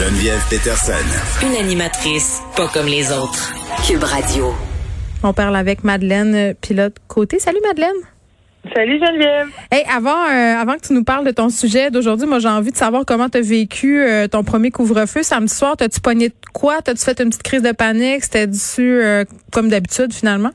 Geneviève Peterson. Une animatrice pas comme les autres. Cube Radio. On parle avec Madeleine Pilote Côté. Salut Madeleine. Salut Geneviève. Hey, avant, euh, avant que tu nous parles de ton sujet d'aujourd'hui, moi j'ai envie de savoir comment tu as vécu euh, ton premier couvre-feu samedi soir. T'as-tu pogné de quoi? T'as-tu fait une petite crise de panique? C'était-tu euh, comme d'habitude finalement?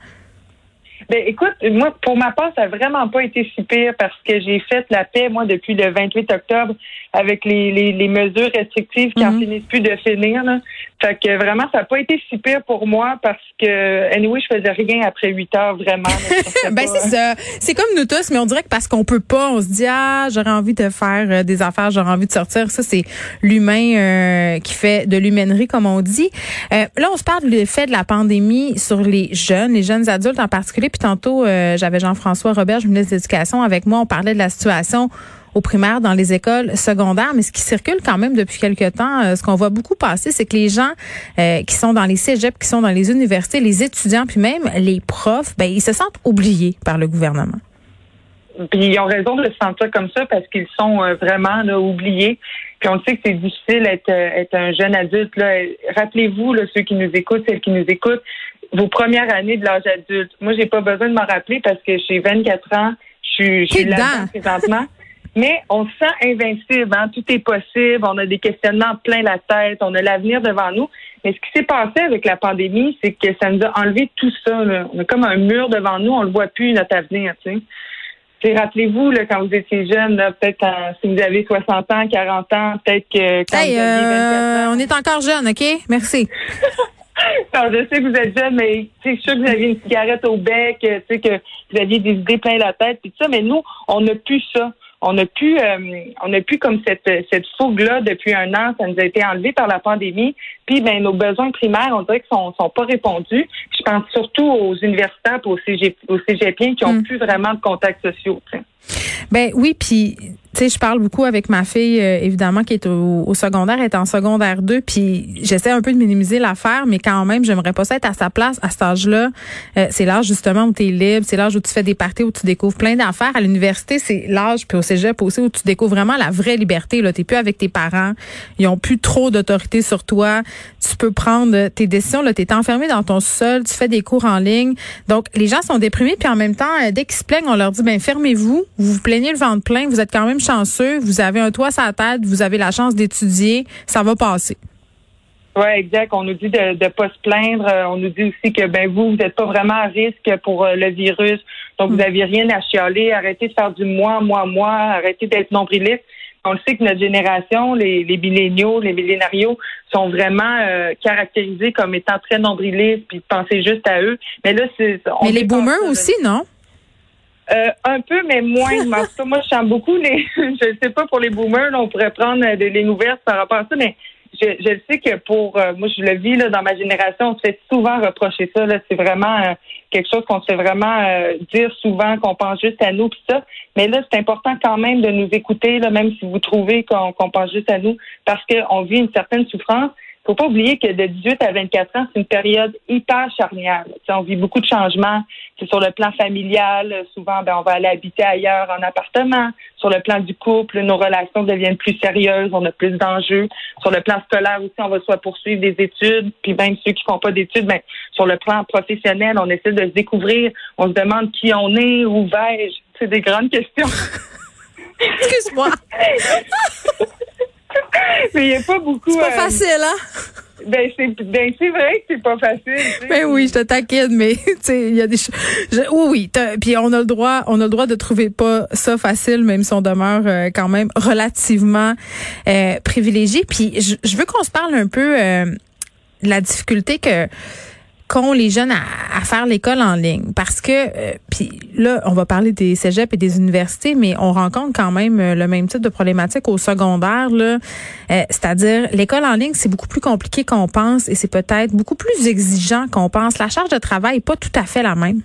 Ben écoute, moi, pour ma part, ça n'a vraiment pas été si pire parce que j'ai fait la paix, moi, depuis le 28 octobre avec les, les, les mesures restrictives qui n'en Mhm. finissent plus de finir. Là. Fait que vraiment, ça n'a pas été si pire pour moi parce que, anyway, je faisais rien après 8 heures, vraiment. Ben c'est ça. C'est comme nous tous, mais on dirait que parce qu'on peut pas, on se dit ah j'aurais envie de faire euh, des affaires, j'aurais envie de sortir. Ça c'est l'humain euh, qui fait de l'humainerie comme on dit. Euh, là on se parle de l'effet de la pandémie sur les jeunes, les jeunes adultes en particulier. Puis tantôt euh, j'avais Jean-François Robert, ministre de l'Éducation, avec moi. On parlait de la situation aux primaires, dans les écoles secondaires, mais ce qui circule quand même depuis quelque temps, euh, ce qu'on voit beaucoup passer, c'est que les gens euh, qui sont dans les cégeps, qui sont dans les universités, les étudiants, puis même les profs, ben ils se sentent oubliés par le gouvernement. Puis ils ont raison de se sentir comme ça parce qu'ils sont euh, vraiment là, oubliés. Puis on sait que c'est difficile d'être être un jeune adulte. Là. Rappelez-vous, là, ceux qui nous écoutent, celles qui nous écoutent, vos premières années de l'âge adulte. Moi, j'ai pas besoin de m'en rappeler parce que j'ai 24 ans, je suis, dedans. présentement. Mais on se sent invincible, hein? tout est possible, on a des questionnements plein la tête, on a l'avenir devant nous. Mais ce qui s'est passé avec la pandémie, c'est que ça nous a enlevé tout ça. Là. On a comme un mur devant nous, on le voit plus, notre avenir. Tu sais. Rappelez-vous, là, quand vous étiez jeune, là, peut-être euh, si vous avez 60 ans, 40 ans, peut-être que quand Hey, vous aviez 24 euh, ans. on est encore jeunes, OK? Merci. Non, je sais que vous êtes jeune, mais tu sais, je suis sûre que vous aviez une cigarette au bec, euh, tu sais, que vous aviez des idées plein la tête, puis tout ça, mais nous, on n'a plus ça. On n'a plus, euh, on n'a plus comme cette, cette fougue-là depuis un an. Ça nous a été enlevé par la pandémie. Puis, ben, nos besoins primaires, on dirait qu'ils sont, sont pas répondus. Je pense surtout aux universitaires, aux, cégep, aux cégepiens qui ont Mm. plus vraiment de contacts sociaux. Ben oui, puis tu sais, je parle beaucoup avec ma fille, euh, évidemment, qui est au, au secondaire, elle est en secondaire 2, puis j'essaie un peu de minimiser l'affaire, mais quand même, j'aimerais pas ça être à sa place à cet âge-là. Euh, c'est l'âge justement où tu es libre, c'est l'âge où tu fais des parties, où tu découvres plein d'affaires. À l'université, c'est l'âge, puis au cégep aussi, où tu découvres vraiment la vraie liberté. Tu n'es plus avec tes parents, ils ont plus trop d'autorité sur toi. Tu peux prendre tes décisions, tu es enfermé dans ton sol, tu fais des cours en ligne. Donc, les gens sont déprimés, puis en même temps, euh, dès qu'ils se plaignent, on leur dit, ben fermez-vous, vous plaignez le ventre plein, vous êtes quand même chanceux, vous avez un toit sur la tête, vous avez la chance d'étudier, ça va passer. Oui, exact. On nous dit de ne pas se plaindre. Euh, On nous dit aussi que ben vous, vous n'êtes pas vraiment à risque pour euh, le virus. Donc, vous n'avez rien à chialer. Arrêtez de faire du moi, moi, moi. Arrêtez d'être nombriliste. On le sait que notre génération, les, les milléniaux, les millénarios, sont vraiment euh, caractérisés comme étant très nombrilistes puis de penser juste à eux. Mais là, c'est. Mais les boomers aussi, non? Euh, un peu, mais moins. Moi, je sens beaucoup les. je ne sais pas pour les boomers, là, on pourrait prendre des, les nouvelles par rapport à ça, mais je, je sais que pour euh, moi, je le vis là, dans ma génération, on se fait souvent reprocher ça. C'est vraiment euh, quelque chose qu'on se fait vraiment euh, dire souvent, qu'on pense juste à nous, puis ça. Mais là, c'est important quand même de nous écouter, là, même si vous trouvez qu'on pense juste à nous, parce qu'on vit une certaine souffrance. faut pas oublier que de 18 à 24 ans, c'est une période hyper charnière. On vit beaucoup de changements. C'est sur le plan familial. euh, Souvent, ben, on va aller habiter ailleurs en appartement. Sur le plan du couple, nos relations deviennent plus sérieuses. On a plus d'enjeux. Sur le plan scolaire aussi, on va soit poursuivre des études. Puis même ceux qui font pas d'études, ben, sur le plan professionnel, on essaie de se découvrir. On se demande qui on est, où vais-je? C'est des grandes questions. Excuse-moi. Mais il n'y a pas beaucoup. C'est pas euh, facile, hein? Ben, c'est ben, vrai que c'est pas facile. Ben oui, je te taquine, mais tu sais, il y a des choses. Oui, oui. Puis on a le droit, on a le droit de trouver pas ça facile, même si on demeure euh, quand même relativement euh, privilégié. Puis je veux qu'on se parle un peu euh, de la difficulté que qu'ont les jeunes à, à faire l'école en ligne. Parce que euh, puis là on va parler des cégeps et des universités mais on rencontre quand même euh, le même type de problématique au secondaire là. Euh, c'est-à-dire l'école en ligne c'est beaucoup plus compliqué qu'on pense et c'est peut-être beaucoup plus exigeant qu'on pense. La charge de travail est pas tout à fait la même.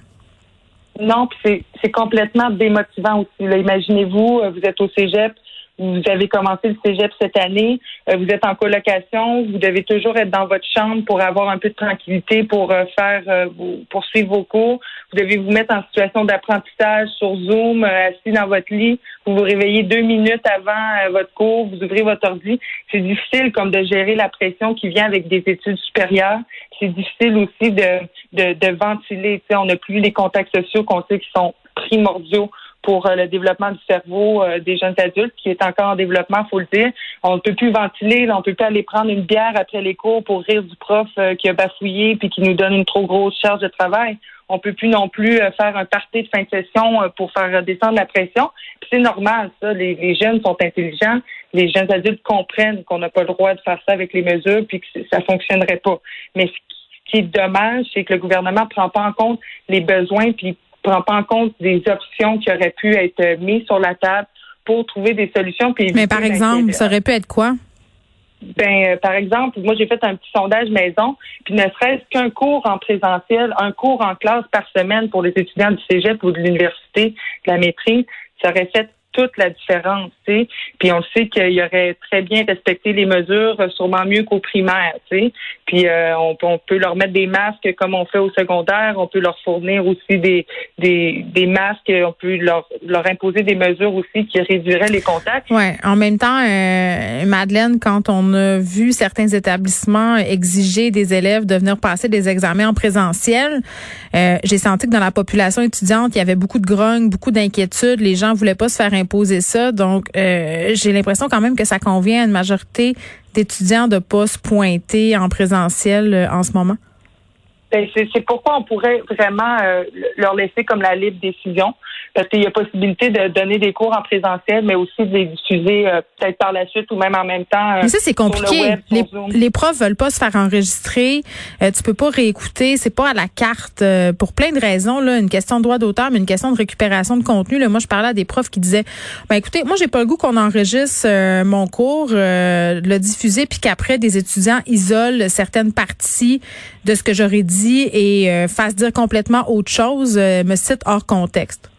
Non, puis c'est complètement démotivant aussi. Imaginez-vous, euh, vous êtes au cégep, vous avez commencé le cégep cette année, euh, vous êtes en colocation, vous devez toujours être dans votre chambre pour avoir un peu de tranquillité pour euh, faire euh, vos, poursuivre vos cours. Vous devez vous mettre en situation d'apprentissage sur Zoom, assis dans votre lit. Vous vous réveillez deux minutes avant votre cours, vous ouvrez votre ordi. C'est difficile comme de gérer la pression qui vient avec des études supérieures. C'est difficile aussi de, de, de ventiler. on n'a plus les contacts sociaux qu'on sait qui sont primordiaux pour euh, le développement du cerveau euh, des jeunes adultes, qui est encore en développement, faut le dire. On ne peut plus ventiler, on ne peut pas aller prendre une bière après les cours pour rire du prof euh, qui a bafouillé puis qui nous donne une trop grosse charge de travail. On peut plus non plus faire un party de fin de session pour faire descendre la pression. C'est normal, ça. Les, les, jeunes sont intelligents. Les jeunes adultes comprennent qu'on n'a pas le droit de faire ça avec les mesures puis que ça fonctionnerait pas. Mais ce qui est dommage, c'est que le gouvernement prend pas en compte les besoins puis prend pas en compte des options qui auraient pu être mises sur la table pour trouver des solutions. Mais par exemple, ça aurait pu être quoi? Ben, euh, par exemple, moi j'ai fait un petit sondage maison, puis ne serait-ce qu'un cours en présentiel, un cours en classe par semaine pour les étudiants du Cégep ou de l'université, de la maîtrise, ça aurait fait toute la différence, tu sais. Puis on sait qu'il y aurait très bien respecté les mesures, euh, sûrement mieux qu'au primaire, tu sais. Puis euh, on, peut leur mettre des masques comme on fait au secondaire, on peut leur fournir aussi des des, des masques, on peut leur leur imposer des mesures aussi qui réduiraient les contacts. Ouais. En même temps, euh, Madeleine, quand on a vu certains établissements exiger des élèves de venir passer des examens en présentiel, j'ai senti que dans la population étudiante, il y avait beaucoup de grogne, beaucoup d'inquiétudes. Les gens voulaient pas se faire imposer ça. Donc, euh, j'ai l'impression quand même que ça convient à une majorité d'étudiants de pas se pointer en présentiel euh, en ce moment. Ben, c'est pourquoi on pourrait vraiment euh, leur laisser comme la libre décision parce qu'il y a possibilité de donner des cours en présentiel, mais aussi de les diffuser euh, peut-être par la suite ou même en même temps. Euh, mais ça, c'est compliqué. les, les, profs veulent pas se faire enregistrer. Euh, tu peux pas réécouter. C'est pas à la carte pour plein de raisons. Là, une question de droit d'auteur, mais une question de récupération de contenu. Là, moi, je parlais à des profs qui disaient, ben écoutez, moi, j'ai pas le goût qu'on enregistre mon cours, le diffuser, puis qu'après des étudiants isolent certaines parties de ce que j'aurais dit et fassent dire complètement autre chose, me cite hors contexte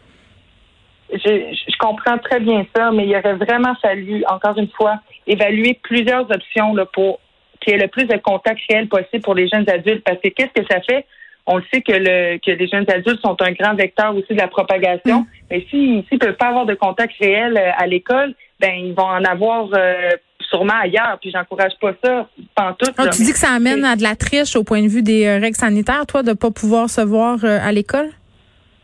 je, je, comprends très bien ça, mais il aurait vraiment fallu, encore une fois, évaluer plusieurs options là, pour qu'il y ait le plus de contacts réels possible pour les jeunes adultes. Parce que qu'est-ce que ça fait? On le sait que, le, que les jeunes adultes sont un grand vecteur aussi de la propagation. Mm. Mais s'ils si, ne peuvent pas avoir de contacts réels euh, à l'école, ben ils vont en avoir euh, sûrement ailleurs. Puis j'encourage pas ça pantoute. tu dis que ça amène à de la triche au point de vue des euh, règles sanitaires, toi, de pas pouvoir se voir à l'école?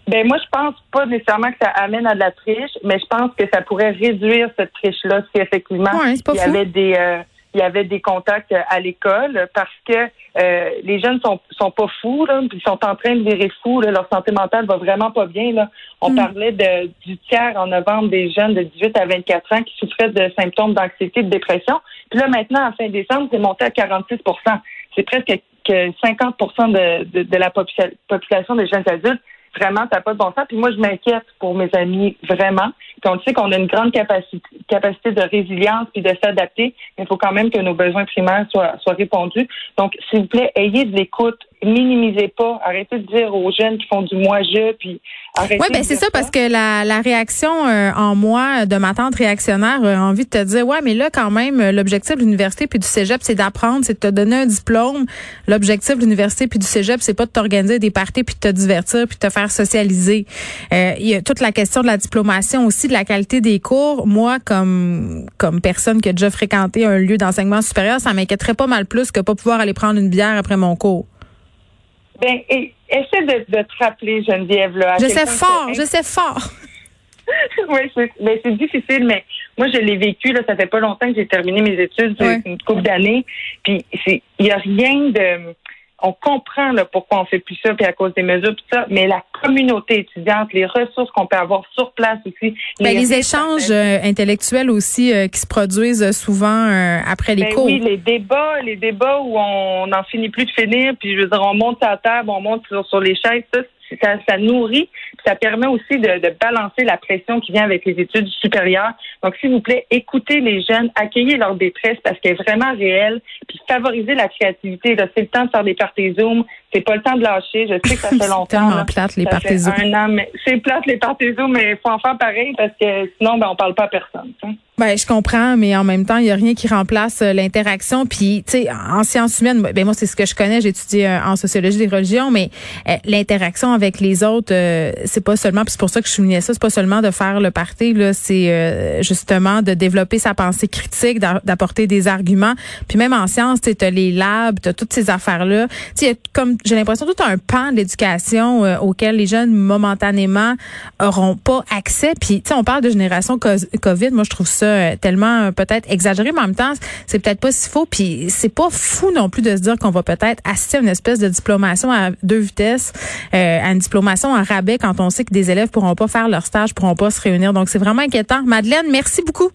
Ben moi, je pense pas nécessairement que ça amène à de la triche, mais je pense que ça pourrait réduire cette triche-là si effectivement il y avait des euh, il y avait des contacts à l'école parce que euh, les jeunes sont sont pas fous là, ils sont en train de virer fous leur santé mentale va vraiment pas bien là. On mm. parlait de du tiers en novembre des jeunes de 18 à 24 ans qui souffraient de symptômes d'anxiété, de dépression. Puis là maintenant en fin décembre, c'est monté à 46 C'est presque que 50 de, de, de la population des jeunes adultes vraiment, ça n'a pas de bon sens. Puis moi, je m'inquiète pour mes amis, vraiment. Puis on sait qu'on a une grande capacité, capacité de résilience puis de s'adapter, mais il faut quand même que nos besoins primaires soient, soient répondus. Donc, s'il vous plaît, ayez de l'écoute, minimisez pas, arrêtez de dire aux jeunes qui font du moi-je, puis arrêtez. Oui, ben c'est ça, parce que la, la réaction euh, en moi de ma tante réactionnaire a envie de te dire, ouais, mais là, quand même, l'objectif de l'université puis du cégep, c'est d'apprendre, c'est de te donner un diplôme. L'objectif de l'université puis du cégep, c'est pas de t'organiser des parties puis de te divertir puis de te faire socialiser. Euh, il y a toute la question de la diplomation aussi, de la qualité des cours. Moi, comme comme personne qui a déjà fréquenté un lieu d'enseignement supérieur, ça m'inquiéterait pas mal plus que pas pouvoir aller prendre une bière après mon cours. Ben, essaie de, de, te rappeler, Geneviève. Là, je sais fort, je sais fort. oui, c'est ben, difficile, mais moi, je l'ai vécu. Là, ça fait pas longtemps que j'ai terminé mes études, une couple d'années. Puis, il y a rien de on comprend là, pourquoi on fait plus ça, puis à cause des mesures, tout ça, mais la communauté étudiante, les ressources qu'on peut avoir sur place aussi. Ben, les, échanges euh, intellectuels aussi euh, qui se produisent souvent euh, après les ben cours. Oui, les débats, les débats où on n'en finit plus de finir, puis je veux dire, on monte à la table, on monte sur, sur les chaises, ça, ça, ça nourrit, ça permet aussi de, de, balancer la pression qui vient avec les études supérieures. Donc, s'il vous plaît, écoutez les jeunes, accueillez leur détresse parce qu'elle est vraiment réelle, puis favorisez la créativité. C'est le temps de faire des parties Zoom, c'est pas le temps de lâcher. Je sais que ça fait longtemps. c'est tellement plate, les parties Zoom. C'est plate, les parties Zoom, mais il faut en faire pareil parce que sinon, ben, on parle pas à personne. Ben, je comprends, mais en même temps, il y a rien qui remplace euh, l'interaction. Puis, tu sais, en sciences humaines, ben moi, c'est ce que je connais. J'ai étudié euh, en sociologie des religions, mais euh, l'interaction avec les autres, c'est pas seulement. Puis c'est pour ça que je soulignais ça. C'est pas seulement de faire le parti. Là, c'est justement de développer sa pensée critique, d'apporter des arguments. Puis même en sciences, tu as les labs, tu toutes ces affaires-là. Tu comme j'ai l'impression tout un pan de l'éducation auquel les jeunes momentanément auront pas accès. Puis, tu on parle de génération COVID. Moi, je trouve ça euh, tellement euh, peut-être exagéré, mais en même temps, c'est peut-être pas si faux. Puis c'est pas fou non plus de se dire qu'on va peut-être assister à une espèce de diplomation à deux vitesses, euh, à une diplomation en rabais quand on sait que des élèves pourront pas faire leur stage, pourront pas se réunir. Donc c'est vraiment inquiétant. Madeleine, merci beaucoup.